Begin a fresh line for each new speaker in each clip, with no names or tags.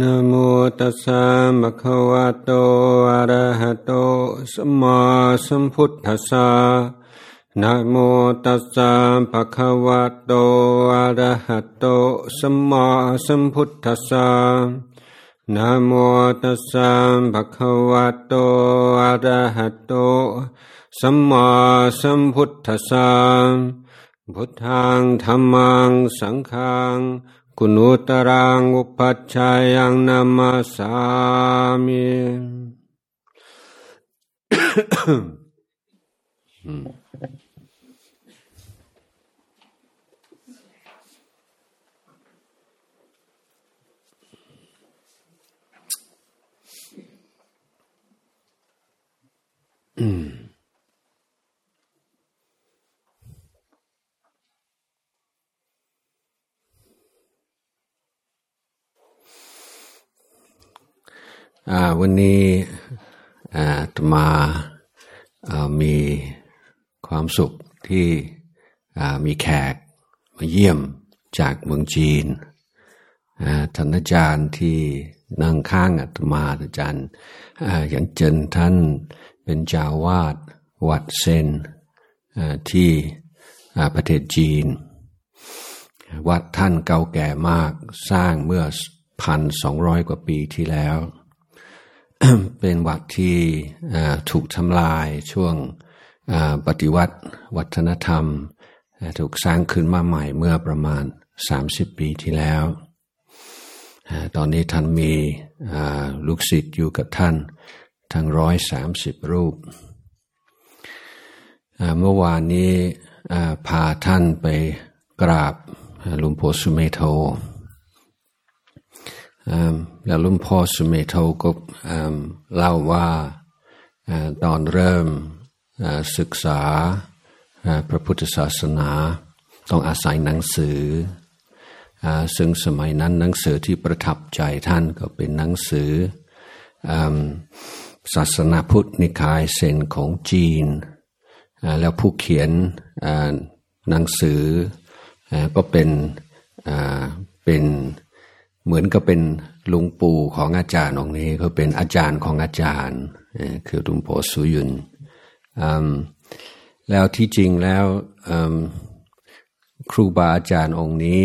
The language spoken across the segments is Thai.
นะโมตัสสะภะคะวะโตอะระหะโตสัมมาสัมพุทธัสสะนะโมตัสสะภะคะวะโตอะระหะโตสัมมาสัมพุทธัสสะนะโมตัสสะภะคะวะโตอะระหะโตสัมมาสัมพุทธัสสะพุทธังธรรมังสังฆัง คุณุตรังอุปัชฌายังนามาสามิอืม วันนี้ตมามีความสุขที่มีแขกมาเยี่ยมจากเมืองจีนท่านอาจารย์ที่นั่งข้างอาตมาอาจารย์อย่างเจนท่านเป็นจาวาดวัดเซนที่ประเทศจีน วัดท่านเก่าแก่มากสร้างเมื่อพันสองร้อยกว่าปีที่แล้ว เป็นวัดที่ถูกทำลายช่วงปฏิวัติวัฒนธรรม ถูกสร้างขึ้นมาใหม่เมื่อประมาณ 30 ปีที่แล้ว ตอนนี้ท่านมีลูกศิษย์อยู่กับท่านทั้งร้อยสามสิบรูป เมื่อวานนี้พาท่านไปกราบลุงโพสุเมโท แล้วลุงพ่อสุเมโทก็เล่าว่าตอนเริ่มศึกษาพระพุทธศาสนา ต้องอาศัยหนังสือ ซึ่งสมัยนั้นหนังสือที่ประทับใจท่านก็เป็นหนังสือศาสนาพุทธนิกายเซนของจีน แล้วผู้เขียนหนังสือก็เป็นเป็น เหมือนกับเป็นลุงปู่ของอาจารย์องค์นี้เขาเป็นอาจารย์ของอาจารย์ คือลุงโพสุยุนแล้วที่จริงแล้วครูบาอาจารย์องค์นี้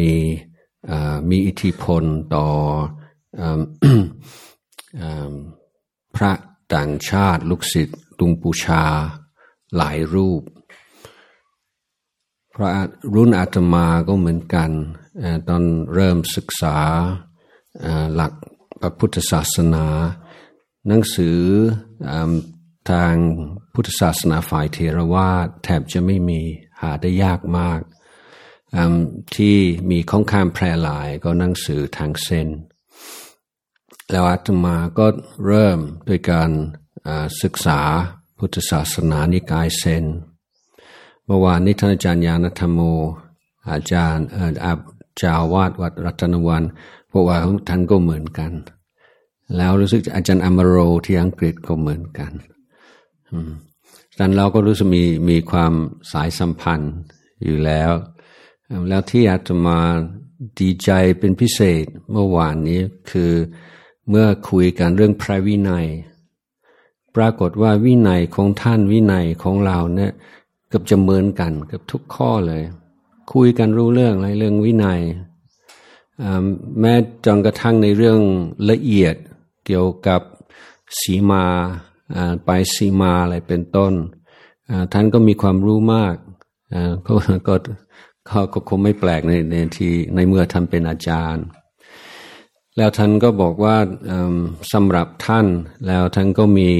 มีมีอิทธิพลต่อพระต่างชาติลูกศิษย์ลุงปูชาหลายรูป พระรุ่นอาตมาก็เหมือนกัน ตอนเริ่มศึกษาหลักพระพุทธศาสนา หนังสือทางพุทธศาสนาฝ่ายเทรวาแทบจะไม่มีหาได้ยากมาก ที่มีข้องข้ามแพร่หลายก็หนังสือทางเซนแล้วอาตมาก็เริ่มด้วยการศึกษาพุทธศาสนานิกายเซนเมื่อวานนี้ท่านอาจารย์ยานธรรมโมอาจารย์อา จาวาดวัดรัตนวันพวกว่าท่านก็เหมือนกัน แล้วรู้สึกอาจารย์อมโรที่อังกฤษก็เหมือนกันดังเราก็รู้สึกมีมีความสายสัมพันธ์อยู่แล้ว แล้วที่อาตมาดีใจเป็นพิเศษเมื่อวานนี้คือเมื่อคุยกันเรื่องพระวินัย ปรากฏว่าวินัยของท่านวินัยของเราเนี่ยเกือบจะเหมือนกันเกือบทุกข้อเลย คุยกันรู้เรื่องอะไรเรื่องวินัยแม้จนกระทั่งในเรื่องละเอียดเกี่ยวกับสีมาไปสีมาอะไรเป็นต้น ท่านก็มีความรู้มากก็ก็ก็คงไม่แปลกในในที่ในเมื่อท่านเป็นอาจารย์ แล้วท่านก็บอกว่าสำหรับท่านแล้วท่านก็มี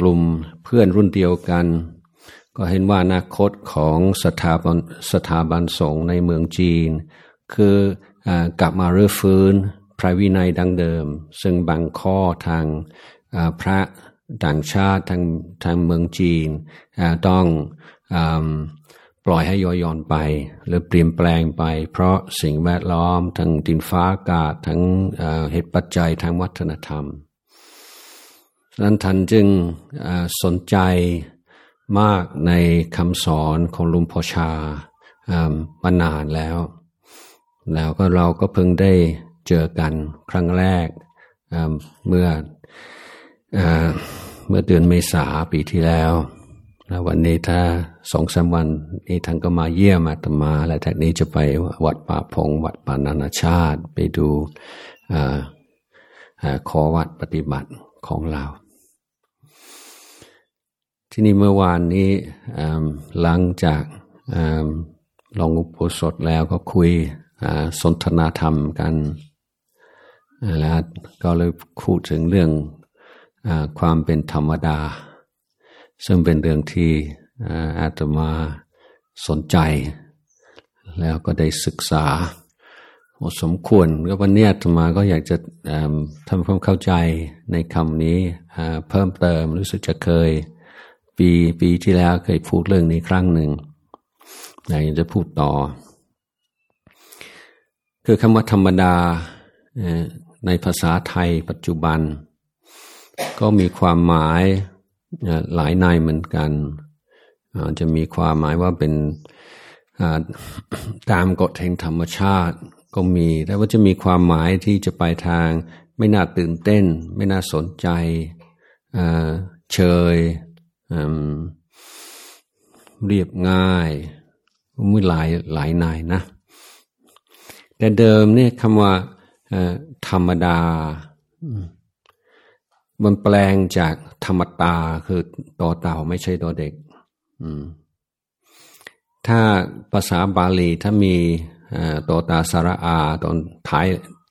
กลุ่มเพื่อนรุ่นเดียวกัน ก็เห็นว่าอนาคตของสถาบันสถาบันสงฆ์ในเมืองจีน คือกลับมาเรื่อฟื้นพระวินัยดังเดิม ซึ่งบางข้อทางพระต่างชาติทางทางเมืองจีนต้องปล่อยให้ย่อยย่อนไป หรือเปลี่ยนแปลงไป เพราะสิ่งแวดล้อมทั้งดินฟ้าอากาศทั้งเหตุปัจจัยทางวัฒนธรรมนั้นท่านจึงสนใจ มากในคำสอนของลุงพ่อชามานานแล้ว แล้วก็เราก็เพิ่งได้เจอกันครั้งแรกเมื่อเมื่อเดือนเมษาปีที่แล้วแล้ววันนี้ถ้าสองสาวันนี้ท่านก็มาเยี่ยมอาตมาและจากนี้จะไปวัดป่าพง วัดป่านานาชาติ ไปดูขอวัดปฏิบัติของเรา ที่นี่เมื่อวานนี้หลังจากลองอุปสดแล้วก็คุยสนทนาธรรมกันแล้วก็เลยพูดถึงเรื่องอความเป็นธรรมดา ซึ่งเป็นเรื่องที่อาตมาสนใจ แล้วก็ได้ศึกษาสมควรก็วันนี้อาตมาก็อยากจะทำความเข้าใจในคำนี้เพิ่มเติมรู้สึกจะเคย ปีปีที่แล้วเคยพูดเรื่องนี้ครั้งหนึ่งอยากจะพูดต่อ คือคำว่าธรรมดาในภาษาไทยปัจจุบัน ก็มีความหมายหลายในเหมือนกัน จะมีความหมายว่าเป็นตามกฎแห่งธรรมชาติก็มี แต่ว่าจะมีความหมายที่จะไปทาง ไม่น่าตื่นเต้น ไม่น่าสนใจเชย เรียบง่ายมีหลายหลายนายนะ แต่เดิมเนี่ยคำว่าธรรมดา มันแปลงจากธรรมตาคือต่อเต่าไม่ใช่ต่อเด็กถ้าภาษาบาลีถ้ามีต่อตาสระอาตอนท้าย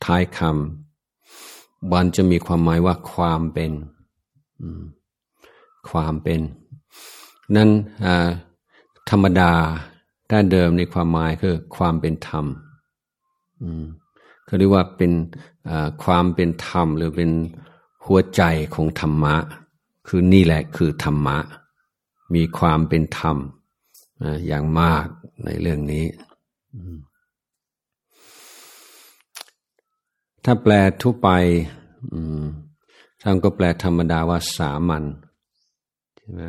ท้ายคำมันจะมีความหมายว่าความเป็น ความเป็น นั่นธรรมดาด้านเดิมในความหมายคือความเป็นธรรมเขาเรียกว่าเป็นความเป็นธรรม หรือเป็นหัวใจของธรรมะ คือนี่แหละคือธรรมะ มีความเป็นธรรมอย่างมากในเรื่องนี้ ถ้าแปลทั่วไปท่านก็แปลธรรมดาว่าสามัญ ใช่ไหม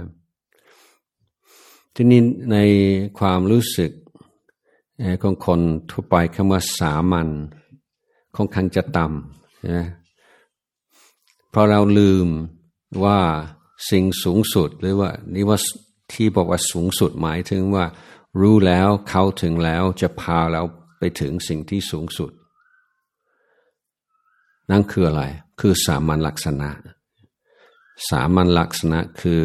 ทีนี้ในความรู้สึกของคนทั่วไปคำว่าสามัญค่อนข้างจะต่ำนะเพราะเราลืมว่าสิ่งสูงสุดหรือว่านี่ว่าที่บอกว่าสูงสุดหมายถึงว่า รู้แล้วเข้าถึงแล้วจะพาเราไปถึงสิ่งที่สูงสุด นั่นคืออะไร คือสามัญลักษณะ สามัญลักษณะคือ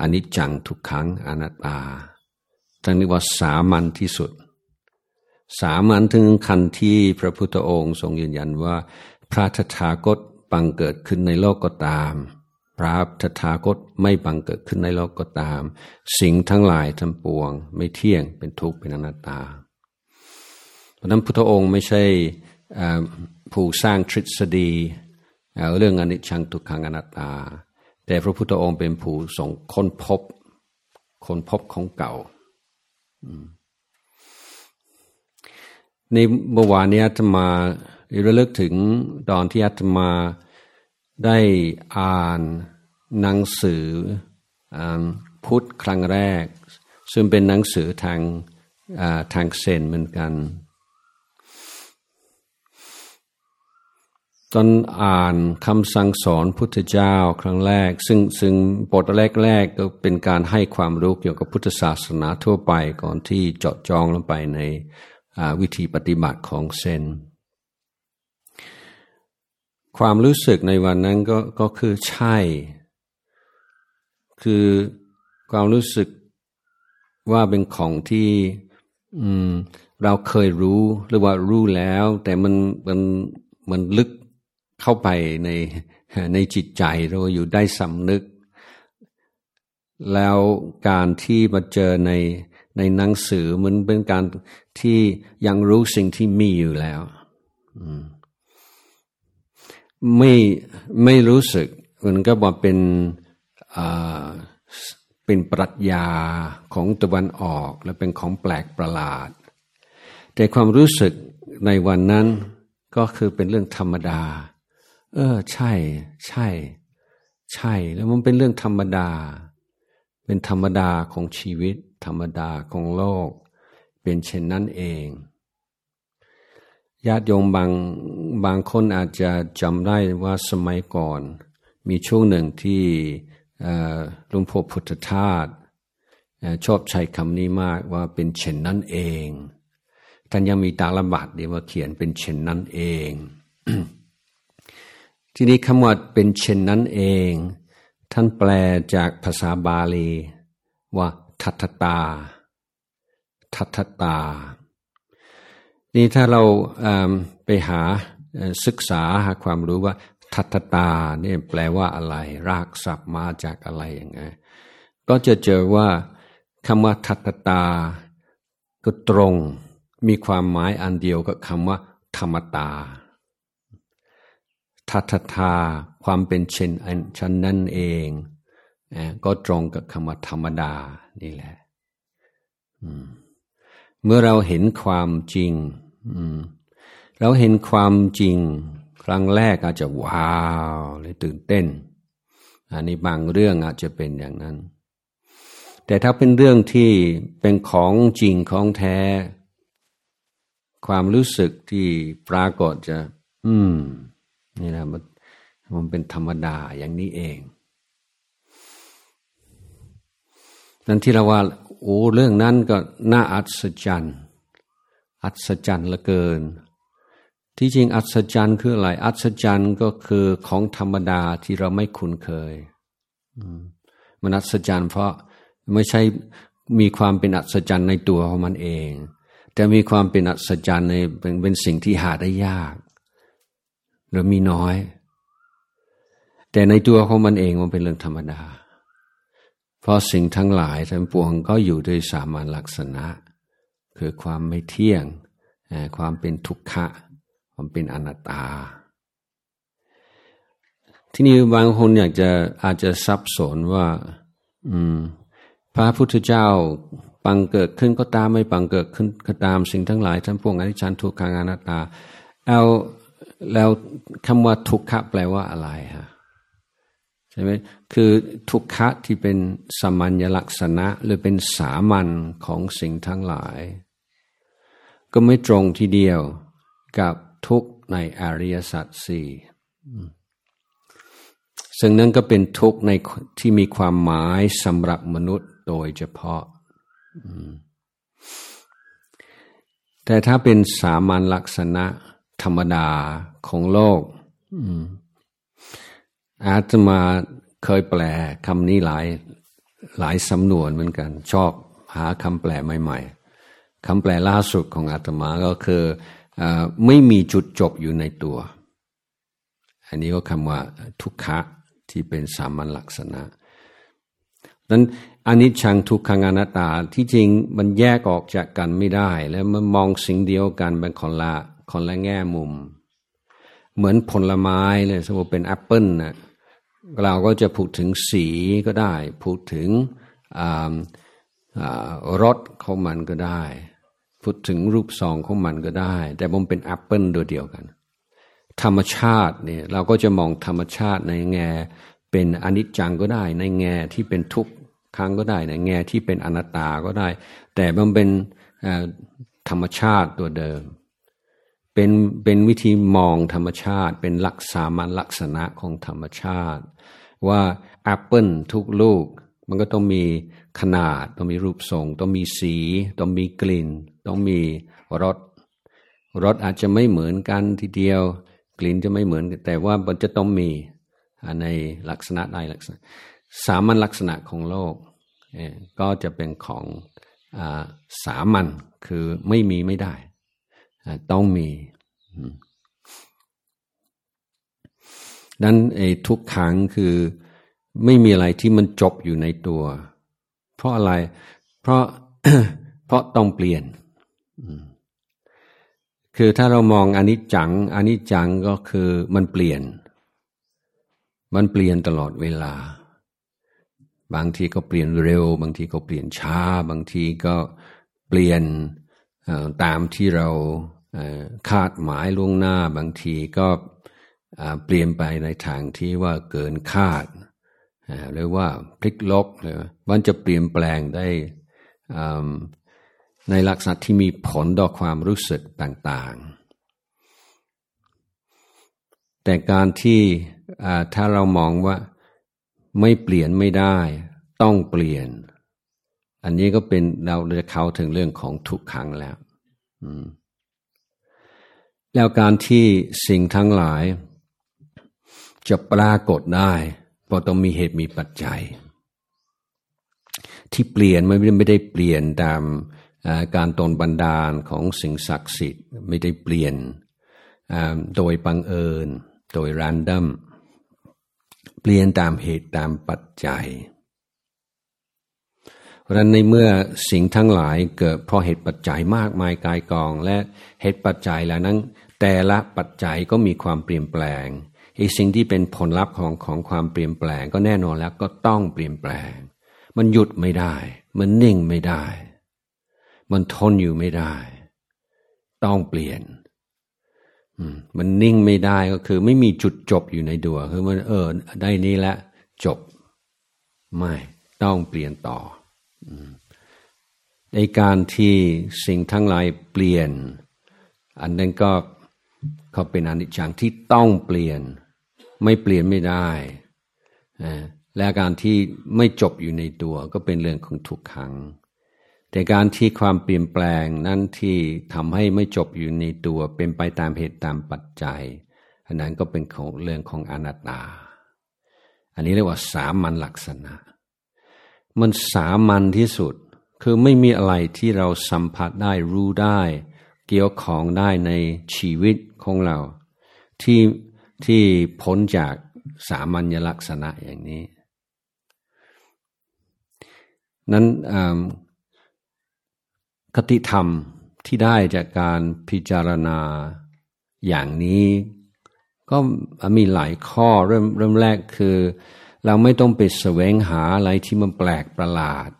อนิจจังทุกขังอนัตตาทั้งนี้ว่าสามัญที่สุด สามัญถึงคันที่พระพุทธองค์ทรงยืนยันว่า พระธถาคตบังเกิดขึ้นในโลกก็ตาม พระธถาคตไม่บังเกิดขึ้นในโลกก็ตาม สิ่งทั้งหลายทั้งปวง ไม่เที่ยงเป็นทุกข์เป็นอนัตตา เพราะนั้นพุทธองค์ไม่ใช่ผู้สร้างทฤษฎีเรื่องอนิจจังทุกขังอนัตตา แต่พระพุทธองค์เป็นผู้ส่งค้นพบค้นพบของเก่าในเมื่อวานนี้อาตมาระลึกถึงตอนที่อาตมาได้อ่านหนังสือพุทธครั้งแรก ซึ่งเป็นหนังสือทางทางเซนเหมือนกัน ตอนอ่านคำสั่งสอนพุทธเจ้าครั้งแรก ซึ่งซึ่งบทแรกๆก็เป็นการให้ความรู้เกี่ยวกับพุทธศาสนาทั่วไปก่อนที่เจาะจองลงไปในวิธีปฏิบัติของเซน ความรู้สึกในวันนั้นก็ก็คือใช่ คือความรู้สึกว่าเป็นของที่เราเคยรู้หรือว่ารู้แล้ว แต่มันมันมันลึก เข้าไปในในจิตใจเราอยู่ได้สำนึก แล้วการที่มาเจอในในหนังสือมันเป็นการที่ยังรู้สิ่งที่มีอยู่แล้วไม่ไม่รู้สึกมันก็บอกเป็นเป็นปรัชญาของตะวันออก และเป็นของแปลกประหลาด แต่ความรู้สึกในวันนั้นก็คือเป็นเรื่องธรรมดา เออ ใช่ ใช่ ใช่ แล้วมันเป็นเรื่องธรรมดา เป็นธรรมดาของชีวิต ธรรมดาของโลก เป็นเช่นนั้นเองญาติโยมบางบางคนอาจจะจำได้ว่าสมัยก่อน มีช่วงหนึ่งที่หลวงพ่อพุทธทาสชอบใช้คำนี้มากว่าเป็นเช่นนั้นเอง ท่านยังมีตาลบัตเดียวว่าเขียนเป็นเช่นนั้นเอง ทีนี้คำว่าเป็นเช่นนั้นเอง ท่านแปลจากภาษาบาลี ว่าทัตตา ทัตตา นี่ถ้าเราไปหาศึกษาหาความรู้ว่าทัตตาเนี่ยแปลว่าอะไร รากศัพท์มาจากอะไรอย่างไงก็จะเจอว่าคำว่าทัตตา ก็ตรง มีความหมายอันเดียวกับคำว่า ธรรมตา ทัตตาความเป็นเช่นฉันนั่นเองก็ตรงกับคำว่าธรรมดานี่แหละเมื่อเราเห็นความจริงเราเห็นความจริง ครั้งแรกอาจจะว้าวเลยตื่นเต้น อันนี้บางเรื่องอาจจะเป็นอย่างนั้น แต่ถ้าเป็นเรื่องที่เป็นของจริงของแท้ ความรู้สึกที่ปรากฏจะ อืม นี่นะมันมันเป็นธรรมดาอย่างนี้เองนั่นที่เราว่าโอ้เรื่องนั้นก็น่าอัศจรรย์อัศจรรย์เหลือเกิน ที่จริงอัศจรรย์คืออะไรอัศจรรย์ก็คือของธรรมดาที่เราไม่คุ้นเคยมันอัศจรรย์เพราะไม่ใช่มีความเป็นอัศจรรย์ในตัวของมันเอง แต่มีความเป็นอัศจรรย์ในเป็นสิ่งที่หาได้ยาก หรือมีน้อย แต่ในตัวของมันเองมันเป็นเรื่องธรรมดา เพราะสิ่งทั้งหลายทั้งปวงก็อยู่ด้วยสามัญลักษณะ คือความไม่เที่ยง ความเป็นทุกขะ ความเป็นอนัตตา ที่นี่บางคนอยากจะอาจจะซับสนว่าพระพุทธเจ้าปังเกิดขึ้นก็ตามไม่ปังเกิดขึ้นก็ตามสิ่งทั้งหลายทั้งปวงอนิจจันทุกขังอนัตตา เอา แล้วคำว่าทุกขะแปลว่าอะไรฮะใช่ไหมคือทุกขะที่เป็นสมัญลักษณะหรือเป็นสามัญของสิ่งทั้งหลาย ก็ไม่ตรงทีเดียวกับทุกในอริยสัจสี่ซึ่งนั้นก็เป็นทุกในที่มีความหมายสำหรับมนุษย์โดยเฉพาะ แต่ถ้าเป็นสามัญลักษณะ ธรรมดาของโลกอาตมาเคยแปลคำนี้หลายหลายสำนวนเหมือนกัน ชอบหาคำแปลใหม่ ๆคำแปลล่าสุดของอาตมาก็คืออไม่มีจุดจบอยู่ในตัว อันนี้ก็คำว่าทุกขะที่เป็นสามัญลักษณะนั้นอนิจจังทุกขังอนัตตาที่จริงมันแยกออกจากกันไม่ได้ แล้วมันมองสิ่งเดียวกันเป็นคนละ คนละแง่มุม เหมือนผลไม้เลยสมมติเป็นแอปเปิลนะเราก็จะพูดถึงสีก็ได้ พูดถึงรสของมันก็ได้ พูดถึงรูปทรงของมันก็ได้ แต่มันเป็นแอปเปิลตัวเดียวกัน ธรรมชาติเนี่ยเราก็จะมองธรรมชาติในแง่เป็นอนิจจังก็ได้ ในแง่ที่เป็นทุกข์ครั้งก็ได้ ในแง่ที่เป็นอนัตตาก็ได้ แต่มันเป็นธรรมชาติตัวเดิม เป็นเป็นวิธีมองธรรมชาติ เป็นลักษามันลักษณะของธรรมชาติ ว่าแอปเปิลทุกลูก มันก็ต้องมีขนาด ต้องมีรูปทรง ต้องมีสี ต้องมีกลิ่น ต้องมีรสรสอาจจะไม่เหมือนกันทีเดียว กลิ่นจะไม่เหมือนแต่ว่ามันจะต้องมีในลักษณะใดลักษณะ สามัญลักษณะของโลกก็จะเป็นของอสามัญคือไม่มีไม่ได้ ต้องมีนั้นไอ้ทุกขังคือไม่มีอะไรที่มันจบอยู่ในตัว เพราะอะไร เพราะเพราะต้องเปลี่ยน คือถ้าเรามองอนิจจังอนิจจังก็คือมันเปลี่ยน มันเปลี่ยนตลอดเวลา บางทีก็เปลี่ยนเร็ว บางทีก็เปลี่ยนช้า บางทีก็เปลี่ยนตามที่เรา คาดหมายล่วงหน้าบางทีก็เปลี่ยนไปในทางที่ว่าเกินคาดหรือว่าพลิกล็อกเลยมันจะเปลี่ยนแปลงได้ในลักษณะที่มีผลต่อความรู้สึกต่างๆ แต่การที่ถ้าเรามองว่าไม่เปลี่ยนไม่ได้ ต้องเปลี่ยน อันนี้ก็เป็นเราจะเข้าถึงเรื่องของทุกขังแล้ว แล้วการที่สิ่งทั้งหลาย จะปรากฏได้เพราะต้องมีเหตุมีปัจจัย ที่เปลี่ยนไม่ได้ไม่ได้เปลี่ยนตามการตนบันดาลของสิ่งศักดิ์สิทธิ์ไม่ได้เปลี่ยนโดยบังเอิญ โดยรันดัมเปลี่ยนตามเหตุตามปัจจัย ราะนั้นในเมื่อสิ่งทั้งหลายเกิดเพราะเหตุปัจจัยมากมายกายกอง และเหตุปัจจัยแล้วนั้น แต่ละปัจจัยก็มีความเปลี่ยนแปลงไอ้สิ่งที่เป็นผลลัพธ์ของของความเปลี่ยนแปลง ก็แน่นอนแล้วก็ต้องเปลี่ยนแปลง มันหยุดไม่ได้ มันนิ่งไม่ได้ มันทนอยู่ไม่ได้ ต้องเปลี่ยนมันนิ่งไม่ได้ก็คือ ไม่มีจุดจบอยู่ในดัวคือมันเออได้นี้แล้วจบ ไม่ต้องเปลี่ยนต่อ ในการที่สิ่งทั้งหลายเปลี่ยน อันนั้นก็เขาเป็นอนิจจังที่ต้องเปลี่ยน ไม่เปลี่ยนไม่ได้และการที่ไม่จบอยู่ในตัวก็เป็นเรื่องของทุกขัง แต่การที่ความเปลี่ยนแปลงนั้นที่ทำให้ไม่จบอยู่ในตัวเป็นไปตามเหตุตามปัจจัย อันนั้นก็เป็นของเรื่องของอนัตตา อันนี้เรียกว่าสามัญลักษณะ มันสามัญที่สุด คือไม่มีอะไรที่เราสัมผัสได้รู้ได้ เกี่ยวของได้ในชีวิตของเรา ที่ที่พ้นจากสามัญลักษณะอย่างนี้ นั้นคติธรรมที่ได้จากการพิจารณาอย่างนี้ ก็มีหลายข้อเริ่มเริ่มแรกคือ เราไม่ต้องไปแสวงหาอะไรที่มันแปลกประหลาด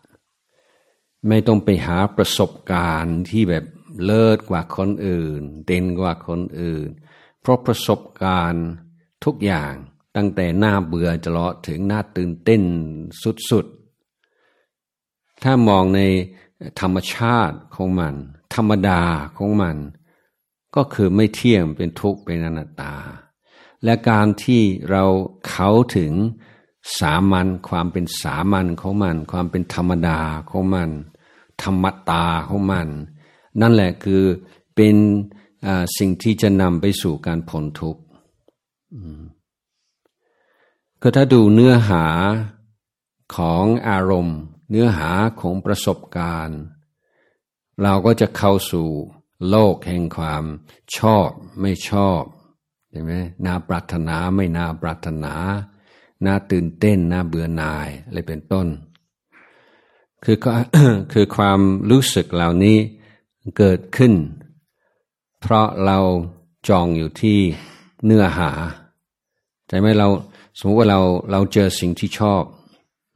ไม่ต้องไปหาประสบการณ์ที่แบบเลิศกว่าคนอื่น เด่นกว่าคนอื่น เพราะประสบการณ์ทุกอย่างตั้งแต่หน้าเบื่อจะเลาะถึงหน้าตื่นเต้นสุดๆ ถ้ามองในธรรมชาติของมัน ธรรมดาของมัน ก็คือไม่เที่ยงเป็นทุกข์เป็นอนัตตา และการที่เราเขาถึง สามัญความเป็นสามัญของมัน ความเป็นธรรมดาของมัน ธรรมตาของมัน นั่นแหละคือเป็นสิ่งที่จะนำไปสู่การพ้นทุกข์ก็ถ้าดูเนื้อหาของอารมณ์ เนื้อหาของประสบการณ์ เราก็จะเข้าสู่โลกแห่งความชอบไม่ชอบใช่ไหมน่าปรารถนาไม่น่าปรารถนา น่าตื่นเต้นน่าเบื่อหน่ายอะไรเป็นต้น คือก็คือความรู้สึกเหล่านี้เกิดขึ้น เพราะเราจองอยู่ที่เนื้อหาใช่ไหมเราสมมติว่าเราเราเจอสิ่งที่ชอบ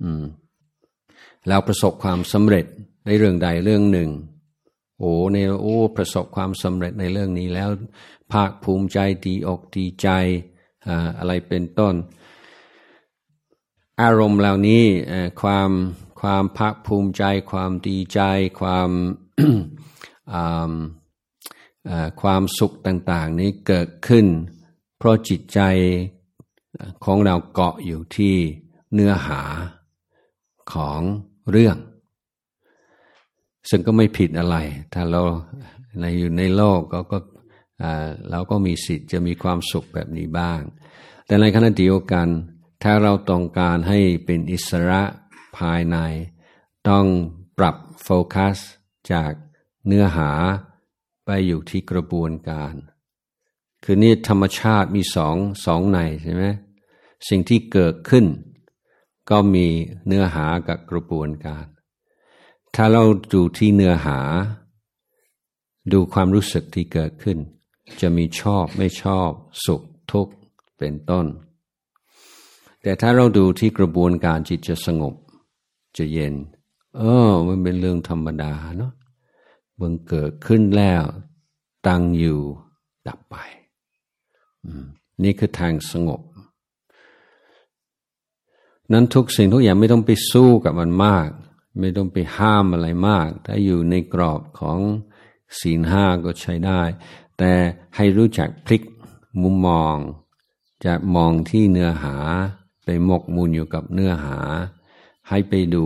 อืมแล้วประสบความสำเร็จในเรื่องใดเรื่องหนึ่ง โอ้ในโอ้ประสบความสำเร็จในเรื่องนี้แล้ว ภาคภูมิใจดีอกดีใจอะไรเป็นต้น อารมณ์เหล่านี้ความความภาคภูมิใจ ความดีใจ ความความสุขต่าง ๆ นี้เกิดขึ้น เพราะจิตใจของเราเกาะอยู่ที่เนื้อหาของเรื่อง ซึ่งก็ไม่ผิดอะไร ถ้าเราในอยู่ในโลกก็ก็เราก็มีสิทธิ์จะมีความสุขแบบนี้บ้าง แต่ในขณะเดียวกัน ถ้าเราต้องการให้เป็นอิสระภายใน ต้องปรับโฟกัสจากเนื้อหาไปอยู่ที่กระบวนการ คือนี่ธรรมชาติมีสองสองในใช่ไหมสิ่งที่เกิดขึ้น ก็มีเนื้อหากับกระบวนการ ถ้าเราดูที่เนื้อหา ดูความรู้สึกที่เกิดขึ้น จะมีชอบไม่ชอบ สุขทุกข์เป็นต้น แต่ถ้าเราดูที่กระบวนการจิตจะสงบ จะเย็น เออ มันเป็นเรื่องธรรมดาเนาะมันเกิดขึ้นแล้ว ตั้งอยู่ดับไป นี่คือทางสงบ นั้นทุกสิ่งทุกอย่างไม่ต้องไปสู้กับมันมาก ไม่ต้องไปห้ามอะไรมาก ถ้าอยู่ในกรอบของศีลห้าก็ใช้ได้ แต่ให้รู้จักพลิกมุมมอง จะมองที่เนื้อหา ไปหมกมุ่นอยู่กับเนื้อหา ให้ไปดู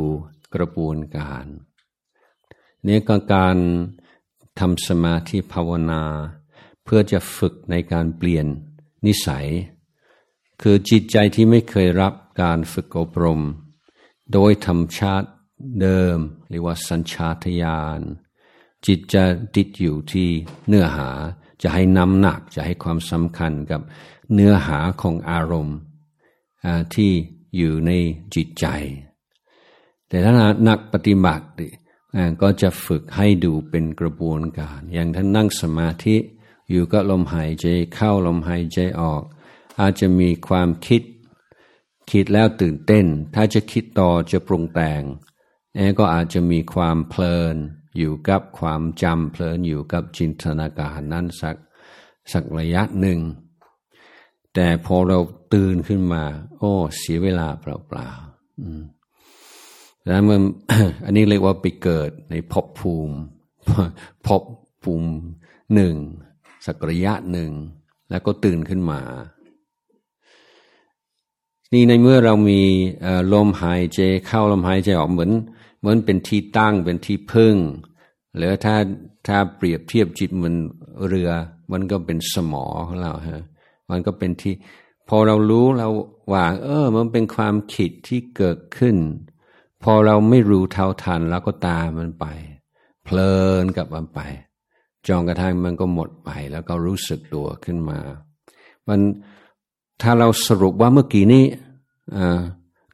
กระบวนการนี่ก็การทำสมาธิภาวนา เพื่อจะฝึกในการเปลี่ยนนิสัย คือจิตใจที่ไม่เคยรับการฝึกอบรม โดยธรรมชาติเดิมหรือว่าสัญชาตญาณจิตจะติดอยู่ที่เนื้อหาจะให้น้ำหนักจะให้ความสำคัญกับเนื้อหาของอารมณ์ ที่อยู่ในจิตใจ แต่ถ้านักปฏิบัติก็จะฝึกให้ดูเป็นกระบวนการ อย่างท่านนั่งสมาธิอยู่ก็ลมหายใจเข้าลมหายใจออก อาจจะมีความคิด คิดแล้วตื่นเต้น ถ้าจะคิดต่อจะปรุงแต่งแอก็อาจจะมีความเพลิน อยู่กับความจำเพลินอยู่กับจินตนาการนั้นสักสักระยะหนึ่ง แต่พอเราตื่นขึ้นมา โอ้เสียเวลาเปล่าๆแล้วมันอันนี้เรียกว่าไปเกิดในภพภูมิภพภูมิหนึ่งสักระยะหนึ่ง แล้วก็ตื่นขึ้นมา นี่ในเมื่อเรามีลมหายใจเข้าลมหายใจออกเหมือน เหมือนเป็นที่ตั้งเป็นที่พึ่ง หรือถ้าถ้าเปรียบเทียบจิตมันเรือ มันก็เป็นสมอของเราฮะ มันก็เป็นที่ พอเรารู้เราว่าเออ มันเป็นความคิดที่เกิดขึ้น พอเราไม่รู้เท่าทันเราก็ตามมันไป เพลินกับมันไปจองกระทั่งมันก็หมดไปแล้วก็รู้สึกตัวขึ้นมา มันถ้าเราสรุปว่าเมื่อกี้นี้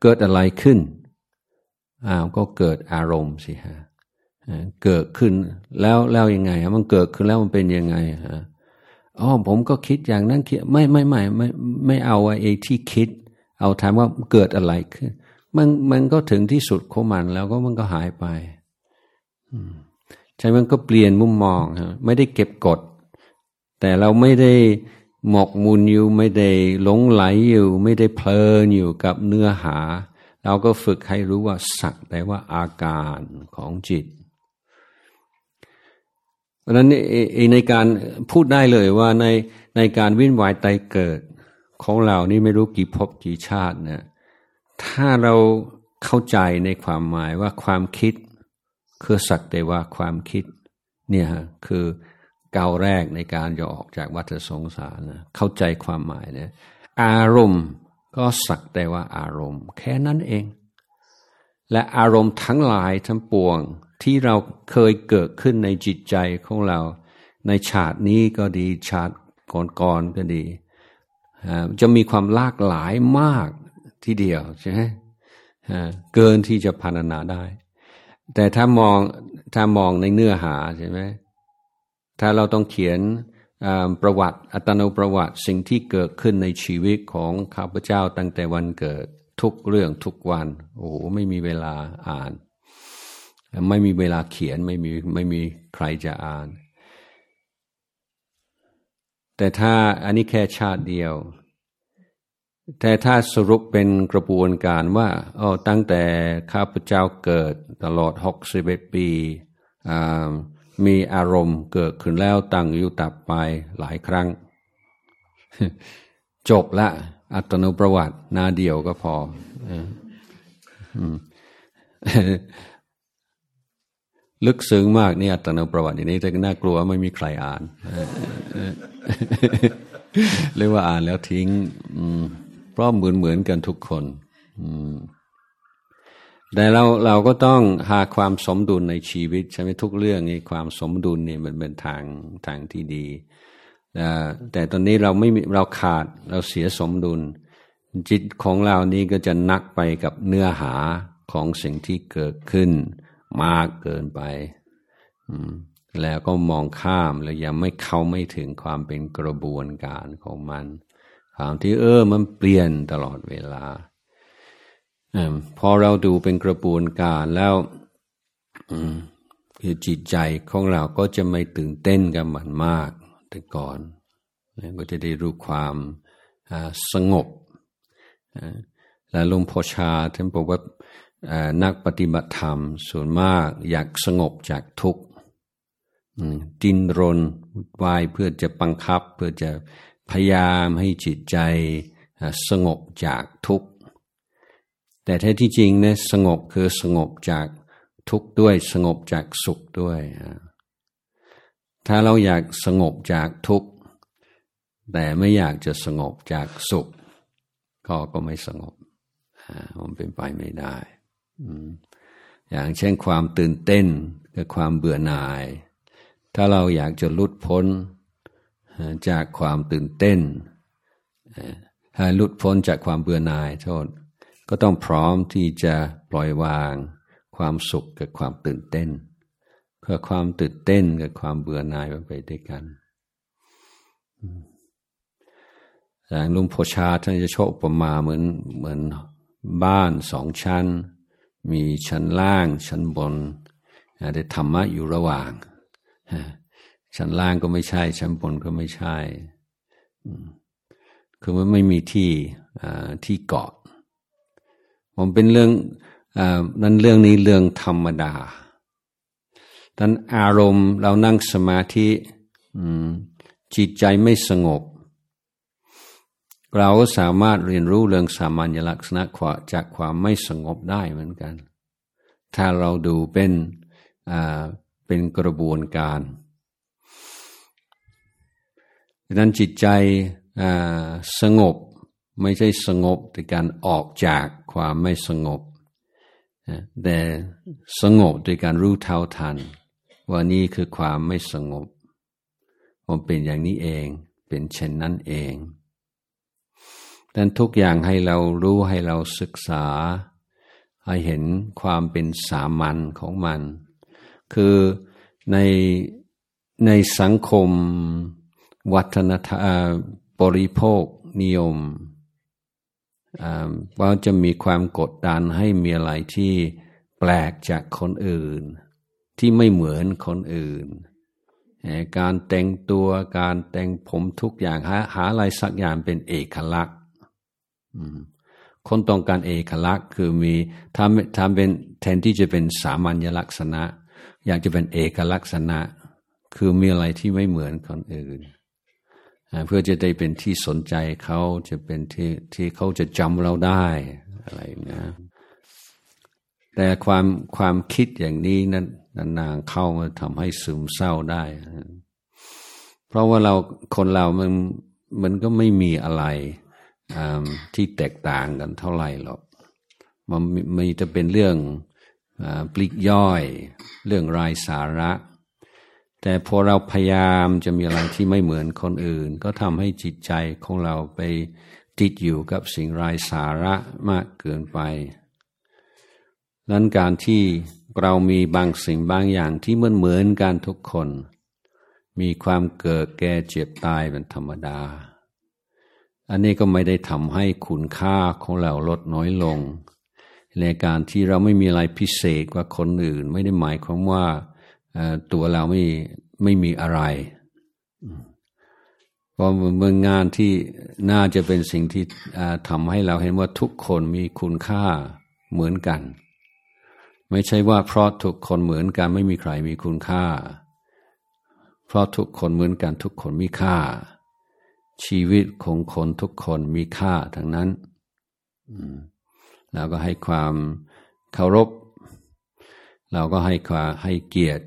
เกิดอะไรขึ้นอ้าวก็เกิดอารมณ์สิฮะเกิดขึ้นแล้วแล้วยังไงมันเกิดขึ้นแล้วมันเป็นยังไงฮะ อ๋อผมก็คิดอย่างนั้นคิดไม่ไม่ไม่ไม่ไม่เอาไอ้ที่คิด เอาถามว่าเกิดอะไรขึ้น มันมันก็ถึงที่สุดของมันแล้วก็มันก็หายไปใช่มันก็เปลี่ยนมุมมองฮะไม่ได้เก็บกด แต่เราไม่ได้หมกมุนอยู่ไม่ได้หลงไหลอยู่ ไม่ได้เพลินอยู่กับเนื้อหา เราก็ฝึกให้รู้ว่าสักแต่ว่าอาการของจิต เพราะนั้นในการพูดได้เลยว่าในในการวิ่นวายไตเกิดของเรานี่ไม่รู้กี่ภพกี่ชาติเนี่ยถ้าเราเข้าใจในความหมายว่าความคิด คือสักแต่ว่าความคิดเนี่ยคือก้าวแรกในการจะออกจากวัฏสงสารนะเข้าใจความหมายเนี่ยอารมณ์ก็สักแต่ว่าอารมณ์ แค่นั้นเอง และอารมณ์ทั้งหลายทั้งปวง ที่เราเคยเกิดขึ้นในจิตใจของเรา ในชาตินี้ก็ดีชาติก่อนๆก็ดี จะมีความหลากหลายมากทีเดียวใช่ไหมเกินที่จะพรรณนาได้ แต่ถ้ามองถ้ามองในเนื้อหาใช่ไหมถ้าเราต้องเขียนประวัติอัตโนประวัติสิ่งที่เกิดขึ้นในชีวิตของข้าพเจ้าตั้งแต่วันเกิดทุกเรื่องทุกวัน โอ้โหไม่มีเวลาอ่าน ไม่มีเวลาเขียนไม่มีไม่มีใครจะอ่าน แต่ถ้าอันนี้แค่ชาติเดียว แต่ถ้าสรุปเป็นกระบวนการว่าอ๋อตั้งแต่ข้าพเจ้าเกิดตลอดหกสิบเอ็ดปี มีอารมณ์เกิดขึ้นแล้วตั้งอยู่ตับไปหลายครั้ง จบละ อัตโนประวัติหน้าเดียวก็พอ ลึกซึ้งมากนี่อัตนประวัตินี้แต่น่ากลัวไม่มีใครอ่านเรียกว่าอ่านแล้วทิ้งเพราะเหมือนเหมือนกันทุกคนแต่เราเราก็ต้องหาความสมดุลในชีวิตใช่ไหมทุกเรื่องนี้ความสมดุลนี่มันเป็นทางทางที่ดีแต่ตอนนี้เราไม่เราขาดเราเสียสมดุล จิตของเรานี้ก็จะนักไปกับเนื้อหาของสิ่งที่เกิดขึ้น มากเกินไปแล้วก็มองข้ามแล้วยังไม่เข้าไม่ถึงความเป็นกระบวนการของมันความที่เออมันเปลี่ยนตลอดเวลาพอเราดูเป็นกระบวนการแล้วคือจิตใจของเราก็จะไม่ตื่นเต้นกับมันมากแต่ก่อนก็จะได้รู้ความสงบและลงพอชาท่านบอกว่า นักปฏิบัติธรรมส่วนมากอยากสงบจากทุกข์จินรนวายเพื่อจะบังคับ เพื่อจะพยายามให้จิตใจสงบจากทุกข์ แต่แท้ที่จริงเนี่ยสงบคือสงบจากทุกข์ด้วยสงบจากสุขด้วย ถ้าเราอยากสงบจากทุกข์ แต่ไม่อยากจะสงบจากสุข ก็ก็ไม่สงบมันเป็นไปไม่ได้ อย่างเช่นความตื่นเต้นกับความเบื่อหน่าย ถ้าเราอยากจะลุดพ้นจากความตื่นเต้นให้ลุดพ้นจากความเบื่อหน่ายโทษก็ต้องพร้อมที่จะปล่อยวาง ความสุขกับความตื่นเต้นเพื่อความตื่นเต้นกับความเบื่อหน่ายไปด้วยกันอย่างลุงโพชาท่านจะโชคประมาเหมือนเหมือนบ้านสองชั้น มีชั้นล่างชั้นบนได้ธรรมะอยู่ระหว่าง ชั้นล่างก็ไม่ใช่ ชั้นบนก็ไม่ใช่ คือมันไม่มีที่ที่เกาะผมเป็นเรื่องอนั้นเรื่องนี้เรื่องธรรมดาท่านอารมณ์เรานั่งสมาธิจิตใจไม่สงบ เราก็สามารถเรียนรู้เรื่องสามัญลักษณะขวาจากความไม่สงบได้เหมือนกัน ถ้าเราดูเป็นเป็นกระบวนการดังนั้นจิตใจสงบไม่ใช่สงบแต่การออกจากความไม่สงบ แต่สงบโดยการรู้เท่าทัน ว่านี่คือความไม่สงบมันเป็นอย่างนี้เอง เป็นเช่นนั้นเอง ดังทุกอย่างให้เรารู้ให้เราศึกษา ให้เห็นความเป็นสามัญของมัน คือในในสังคม วัฒนธรรมบริโภคนิยมว่าจะมีความกดดันให้มีอะไรที่แปลกจากคนอื่น ที่ไม่เหมือนคนอื่น การแต่งตัวการแต่งผมทุกอย่างหาหาอะไรสักอย่างเป็นเอกลักษณ์ คนต้องการเอกลักษณ์คือมีทำทำเป็นแทนที่จะเป็นสามัญลักษณะ อยากจะเป็นเอกลักษณะ คือมีอะไรที่ไม่เหมือนคนอื่น เพื่อจะได้เป็นที่สนใจเขาจะเป็นที่ที่เขาจะจำเราได้อะไรนะแต่ความความคิดอย่างนี้นั้นนานๆเข้ามาทำให้ซึมเศร้าได้ เพราะว่าเราคนเรามันมันก็ไม่มีอะไร ที่แตกต่างกันเท่าไหร่หรอก มันมีจะเป็นเรื่องปลีกย่อย เรื่องรายสาระ แต่พอเราพยายามจะมีอะไรที่ไม่เหมือนคนอื่น ก็ทำให้จิตใจของเราไปติดอยู่กับสิ่งไร้สาระมากเกินไป นั้นการที่เรามีบางสิ่งบางอย่างที่เหมือนเหมือนกันทุกคน มีความเกิดแก่เจ็บตายเป็นธรรมดา อันนี้ก็ไม่ได้ทำให้คุณค่าของเราลดน้อยลง ในการที่เราไม่มีอะไรพิเศษกว่าคนอื่น ไม่ได้หมายความว่าตัวเราไม่ไม่มีอะไรเพราะเมืองงานที่น่าจะเป็นสิ่งที่ทำให้เราเห็นว่าทุกคนมีคุณค่าเหมือนกัน ไม่ใช่ว่าเพราะทุกคนเหมือนกันไม่มีใครมีคุณค่า เพราะทุกคนเหมือนกันทุกคนมีค่า ชีวิตของคนทุกคนมีค่าทั้งนั้นเราก็ให้ความเคารพ เราก็ให้ความให้เกียรติ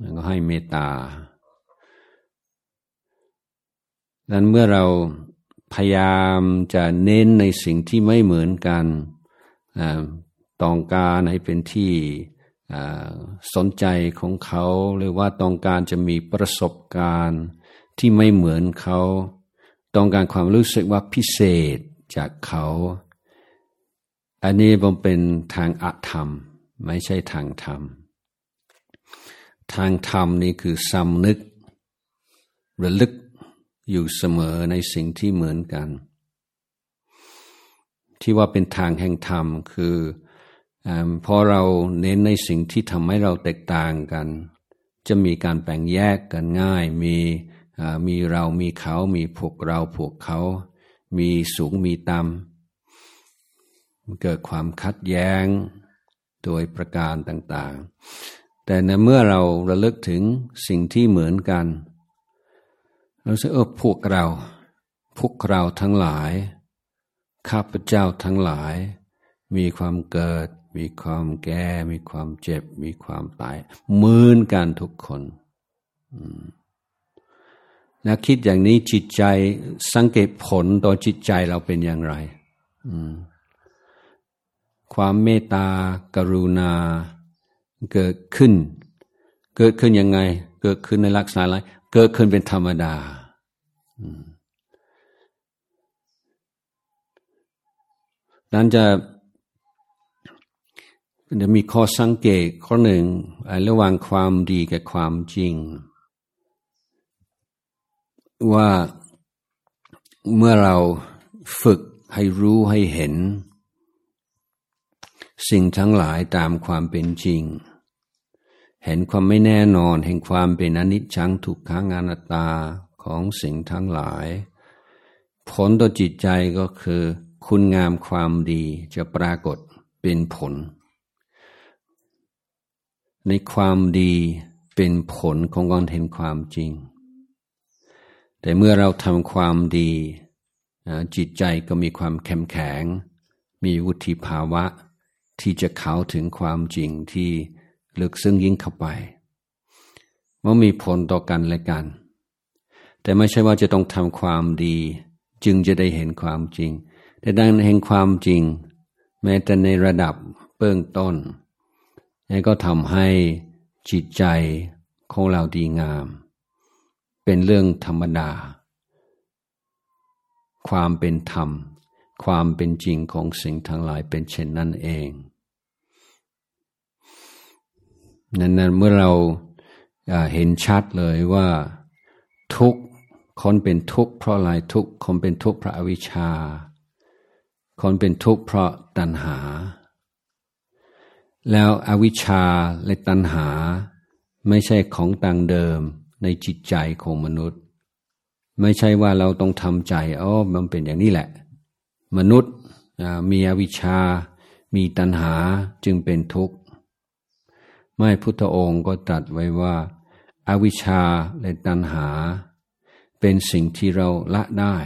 แล้วก็ให้เมตตาดังนั้นเมื่อเราพยายามจะเน้นในสิ่งที่ไม่เหมือนกันต้องการให้เป็นที่สนใจของเขา หรือว่าต้องการจะมีประสบการณ์ที่ไม่เหมือนเขา ต้องการความรู้สึกว่าพิเศษจากเขา อันนี้มันเป็นทางอธรรม ไม่ใช่ทางธรรม ทางธรรมนี่คือสำนึก ระลึกอยู่เสมอในสิ่งที่เหมือนกัน ที่ว่าเป็นทางแห่งธรรมคือพอเราเน้นในสิ่งที่ทำให้เราแตกต่างกัน จะมีการแบ่งแยกกันง่าย มี มีเรามีเขา มีพวกเราพวกเขา มีสูงมีต่ำเกิดความคัดแย้งโดยประการต่างๆ แต่ในเมื่อเราระลึกถึงสิ่งที่เหมือนกัน เราจะเออพวกเรา พวกเราทั้งหลาย ข้าพเจ้าทั้งหลาย มีความเกิด มีความแก่ มีความเจ็บ มีความตายเหมือนกันทุกคน นะคิดอย่างนี้จิตใจสังเกตผลต่อจิตใจเราเป็นอย่างไร ความเมตตากรุณาเกิดขึ้น เกิดขึ้นยังไง เกิดขึ้นในลักษณะอะไร เกิดขึ้นเป็นธรรมดา นั้นจะจะมีข้อสังเกตข้อหนึ่ง ระหว่างความดีกับความจริง ว่าเมื่อเราฝึกให้รู้ให้เห็น สิ่งทั้งหลายตามความเป็นจริง เห็นความไม่แน่นอนแห่งความเป็นอนิจจังทุกขังอนัตตาของสิ่งทั้งหลาย ผลต่อจิตใจก็คือ คุณงามความดีจะปรากฏเป็นผล ในความดีเป็นผลของการเห็นความจริง แต่เมื่อเราทำความดีจิตใจก็มีความเข้มแข็ง มีวุฒิภาวะ ที่จะเข้าถึงความจริงที่ลึกซึ้งยิ่งเข้าไปว่ามีผลต่อกันและกัน แต่ไม่ใช่ว่าจะต้องทำความดี จึงจะได้เห็นความจริง แต่ดังเห็นความจริง แม้แต่ในระดับเบื้องต้นนี่ก็ทำให้จิตใจของเราดีงาม เป็นเรื่องธรรมดา ความเป็นธรรม ความเป็นจริงของสิ่งทั้งหลายเป็นเช่นนั้นเองนั้นเมื่อเราเห็นชัดเลยว่าทุกคนเป็นทุกข์เพราะอะไรทุกคนเป็นทุกข์เพราะอวิชชา คนเป็นทุกข์เพราะตัณหา แล้วอวิชชาและตัณหา ไม่ใช่ของต่างเดิม ในจิตใจของมนุษย์ ไม่ใช่ว่าเราต้องทำใจอ๋อมันเป็นอย่างนี้แหละ มนุษย์มีอวิชชา มีตัณหาจึงเป็นทุกข์ ไม่พุทธองค์ก็ตรัสไว้ว่าอาวิชชาและตัณหา เป็นสิ่งที่เราละได้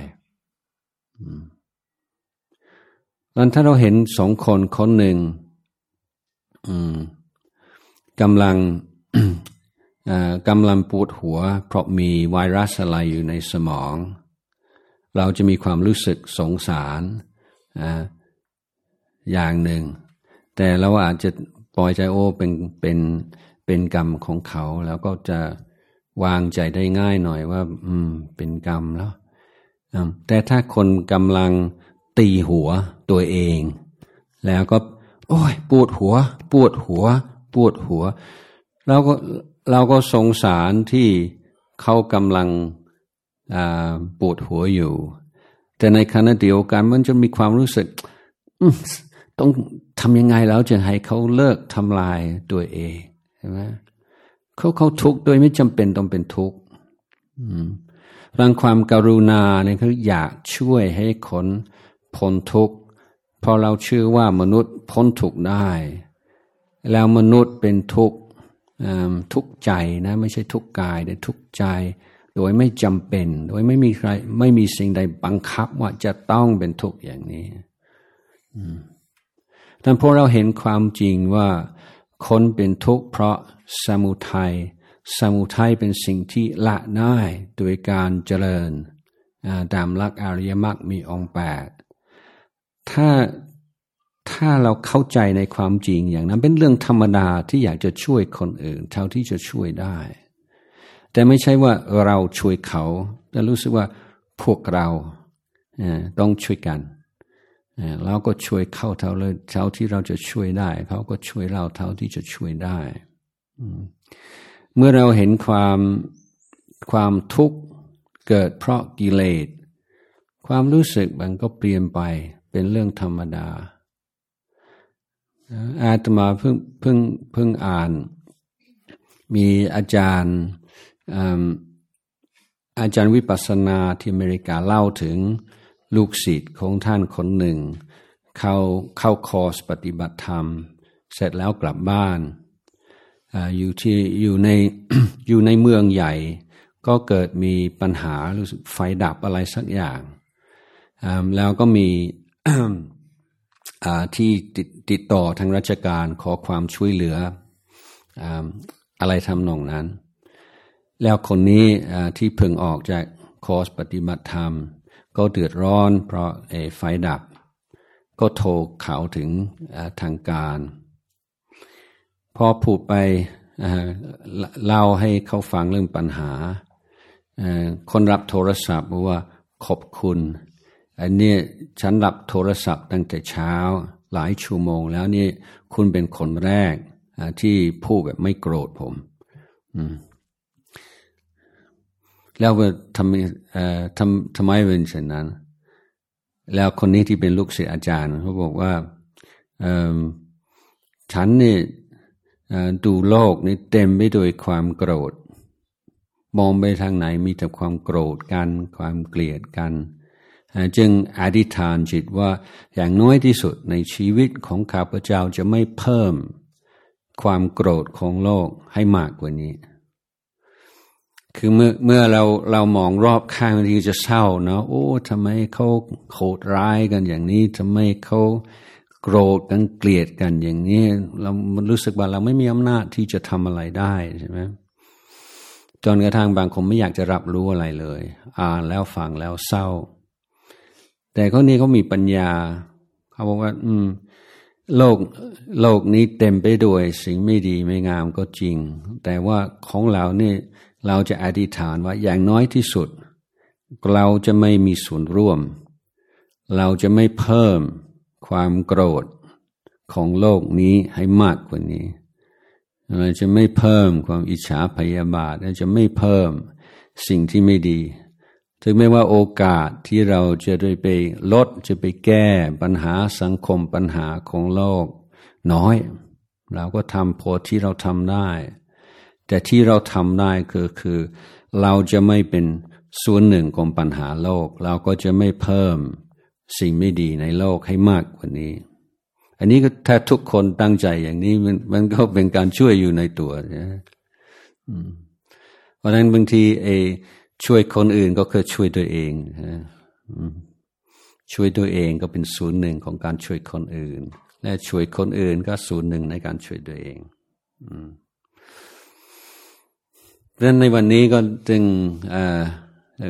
แล้วถ้าเราเห็นสองคนคนหนึ่งกำลัง กำลังปวดหัว เพราะมีไวรัสอะไรอยู่ในสมอง เราจะมีความรู้สึกสงสารอย่างหนึ่ง แต่เราอาจจะปล่อยใจโอ้เป็นเป็นเป็นกรรมของเขา แล้วก็จะวางใจได้ง่ายหน่อยว่า อืม เป็นกรรมแล้วแต่ถ้าคนกำลังตีหัวตัวเอง แล้วก็ โอ้ยปวดหัว ปวดหัว ปวดหัวเราก็ เราก็สงสารที่เขากำลังปวดหัวอยู่ แต่ในขณะเดียวกันมันจะมีความรู้สึกต้องทำยังไงแล้วจะให้เขาเลิกทำลายตัวเองใช่ไหมเขาเขาทุกข์โดยไม่จำเป็นต้องเป็นทุกข์รังความการุณาเนี่ยเขาอยากช่วยให้คนพ้นทุกข์พอเราเชื่อว่ามนุษย์พ้นทุกข์ได้ แล้วมนุษย์เป็นทุกข์ ทุกใจนะไม่ใช่ทุกกายแต่ทุกใจ โดยไม่จำเป็น โดยไม่มีใคร ไม่มีสิ่งใดบังคับว่าจะต้องเป็นทุกอย่างนี้แต่พอเราเห็นความจริงว่าคนเป็นทุกข์เพราะสมุทัยสมุทัยเป็นสิ่งที่ละได้โดยการเจริญตามลักอริยมรรคมีองค์แปดถ้า ถ้าเราเข้าใจในความจริงอย่างนั้น เป็นเรื่องธรรมดาที่อยากจะช่วยคนอื่น เท่าที่จะช่วยได้ แต่ไม่ใช่ว่าเราช่วยเขา แต่รู้สึกว่าพวกเราต้องช่วยกันเราก็ช่วยเขาเท่าเลยเท่าที่เราจะช่วยได้ เขาก็ช่วยเราเท่าที่จะช่วยได้เมื่อเราเห็นความความทุกข์เกิดเพราะกิเลส ความรู้สึกมันก็เปลี่ยนไปเป็นเรื่องธรรมดา อาตมาเพิ่งเพิ่งเพิ่งอ่าน มีอาจารย์อาจารย์วิปัสสนาที่อเมริกาเล่าถึงลูกศิษย์ของท่านคนหนึ่ง เข้าเข้าคอร์สปฏิบัติธรรม เสร็จแล้วกลับบ้านอยู่ที่อยู่ในอยู่ในเมืองใหญ่ ก็เกิดมีปัญหารู้สึกไฟดับอะไรสักอย่าง แล้วก็มี ที่ติดติดต่อทางราชการขอความช่วยเหลืออะไรทำนองนั้น แล้วคนนี้ที่เพิ่งออกจากคอร์สปฏิบัติธรรม ก็เดือดร้อนเพราะไฟดับ ก็โทรเขาถึงทางการ พอพูดไปเล่าให้เขาฟังเรื่องปัญหา คนรับโทรศัพท์บอกว่าขอบคุณ อันนี้ฉันรับโทรศัพท์ตั้งแต่เช้าหลายชั่วโมงแล้วนี่คุณเป็นคนแรกที่พูดแบบไม่โกรธผมแล้วทำทำทำไมเป็นเช่นนั้น แล้วคนนี้ที่เป็นลูกศิษย์อาจารย์เขาบอกว่าฉันนี่ดูโลกนี่เต็มไปด้วยความโกรธ มองไปทางไหนมีแต่ความโกรธกัน ความเกลียดกัน จึงอธิษฐานจิตว่าอย่างน้อยที่สุดในชีวิตของข้าพเจ้าจะไม่เพิ่มความโกรธของโลกให้มากกว่านี้ คือเมื่อเมื่อเราเรามองรอบข้างบางทีจะเศร้าเนาะโอ้ทำไมเขาโหดร้ายกันอย่างนี้ทำไมเขาโกรธกันเกลียดกันอย่างนี้ เรามันรู้สึกว่าเราไม่มีอำนาจที่จะทำอะไรได้ใช่ไหมจนกระทั่งบางคนไม่อยากจะรับรู้อะไรเลย อ่านแล้วฟังแล้วเศร้า แต่คนนี้เขามีปัญญา เขาบอกว่า อืม โลกโลกนี้เต็มไปด้วยสิ่งไม่ดีไม่งามก็จริง แต่ว่าของเราเนี่ยเราจะอธิษฐานว่าอย่างน้อยที่สุด เราจะไม่มีส่วนร่วม เราจะไม่เพิ่มความโกรธของโลกนี้ให้มากกว่านี้เราจะไม่เพิ่มความอิจฉาพยาบาทเราจะไม่เพิ่มสิ่งที่ไม่ดี ถึงแม้ว่าโอกาสที่เราจะได้ไปลดจะไปแก้ปัญหาสังคมปัญหาของโลก น้อย เราก็ทำพอที่เราทำได้ แต่ที่เราทำได้คือคือ เราจะไม่เป็นส่วนหนึ่งของปัญหาโลก เราก็จะไม่เพิ่มสิ่งไม่ดีในโลกให้มากกว่านี้ อันนี้ก็ถ้าทุกคนตั้งใจอย่างนี้มันมันก็เป็นการช่วยอยู่ในตัวนะเพราะฉะนั้นบางทีเอ ช่วยคนอื่นก็คือช่วยตัวเองช่วยตัวเองก็เป็นศูนย์หนึ่งของการช่วยคนอื่น และช่วยคนอื่นก็ศูนย์หนึ่งในการช่วยตัวเองเพราะฉะนั้นในวันนี้ก็จึง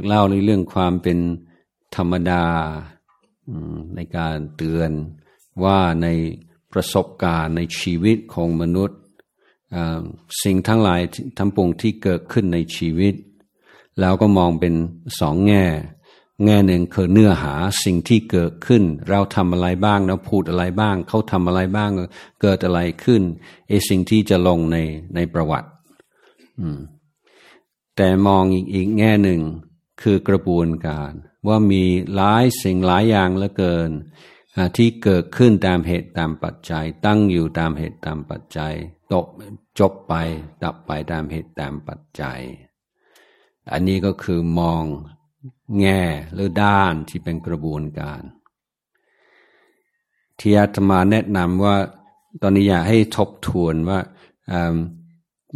เล่าในเรื่องความเป็นธรรมดาในการเตือนว่าในประสบการณ์ในชีวิตของมนุษย์ สิ่งทั้งหลายทั้งปวงที่เกิดขึ้นในชีวิต แล้วก็มองเป็นสองแง่ แง่หนึ่งคือเนื้อหาสิ่งที่เกิดขึ้น เราทำอะไรบ้างเราพูดอะไรบ้าง เขาทำอะไรบ้าง เกิดอะไรขึ้นไอสิ่งที่จะลงในในประวัติแต่มองอีกอีกแง่หนึ่งคือกระบวนการ ว่ามีหลายสิ่งหลายอย่างเหลือเกิน ที่เกิดขึ้นตามเหตุตามปัจจัย ตั้งอยู่ตามเหตุตามปัจจัย ตกจบไปดับไปตามเหตุตามปัจจัย อันนี้ก็คือมองแง่หรือด้านที่เป็นกระบวนการ ที่อาตมาแนะนำว่าตอนนี้อยากให้ทบทวนว่า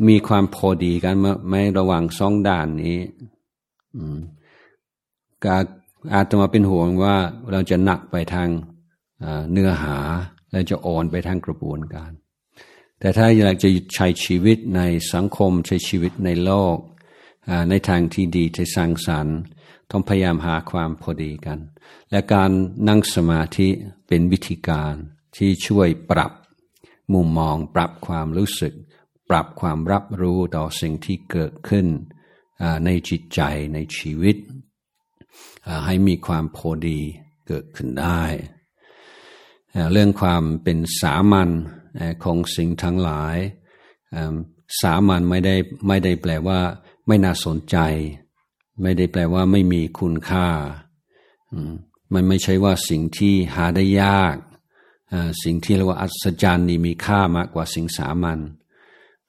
มีความพอดีกันไม่ระหว่างสองด้านนี้กาอาตมาเป็นห่วงว่าเราจะหนักไปทางเนื้อหาและจะอ่อนไปทางกระบวนการ แต่ถ้าอยากจะใช้ชีวิตในสังคมใช้ชีวิตในโลก ในทางที่ดีที่สร้างสรรค์ต้องพยายามหาความพอดีกัน และการนั่งสมาธิเป็นวิธีการที่ช่วยปรับมุมมองปรับความรู้สึก ปรับความรับรู้ต่อสิ่งที่เกิดขึ้นในจิตใจในชีวิต ให้มีความพอดีเกิดขึ้นได้ เรื่องความเป็นสามัญของสิ่งทั้งหลาย สามัญไม่ได้ไม่ได้แปลว่า ไม่น่าสนใจ ไม่ได้แปลว่าไม่มีคุณค่า มันไม่ใช่ว่าสิ่งที่หาได้ยาก สิ่งที่เรียกว่าอัศจรรย์นี่มีค่ามากกว่าสิ่งสามัญ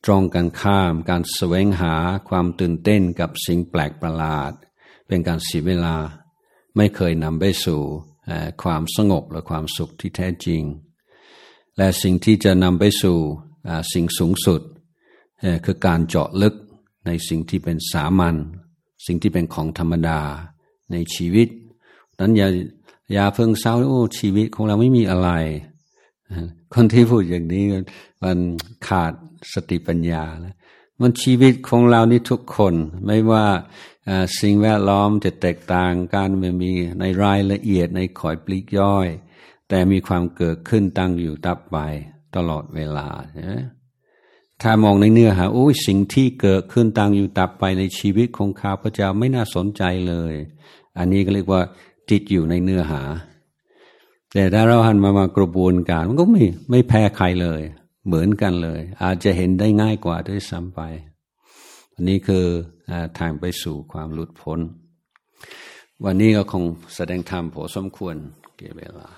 ตรงกันข้ามการแสวงหาความตื่นเต้นกับสิ่งแปลกประหลาด เป็นการเสียเวลา ไม่เคยนำไปสู่ความสงบและความสุขที่แท้จริง และสิ่งที่จะนำไปสู่สิ่งสูงสุดคือการเจาะลึก ในสิ่งที่เป็นสามัญสิ่งที่เป็นของธรรมดาในชีวิตนั้นอย่าอย่าเพิ่งเศร้าโอ้ชีวิตของเราไม่มีอะไร คนที่พูดอย่างนี้มันขาดสติปัญญาแล้วมันชีวิตของเรานี่ทุกคนไม่ว่าสิ่งแวดล้อมจะแตกต่างกันไม่มีในรายละเอียดในข่อยปลีกย่อย แต่มีความเกิดขึ้นตั้งอยู่ตับไปตลอดเวลา ถ้ามองในเนื้อหาโอ้ยสิ่งที่เกิดขึ้นตั้งอยู่ตับไปในชีวิตของข้าพเจ้าไม่น่าสนใจเลย อันนี้ก็เรียกว่าติดอยู่ในเนื้อหา แต่ถ้าเราหันมามากระบวนการมันก็ไม่ไม่แพ้ใครเลย เหมือนกันเลย อาจจะเห็นได้ง่ายกว่าด้วยซ้ำไป อันนี้คือทางไปสู่ความหลุดพ้น วันนี้ก็คงแสดงธรรมพอสมควรเกี่เวลา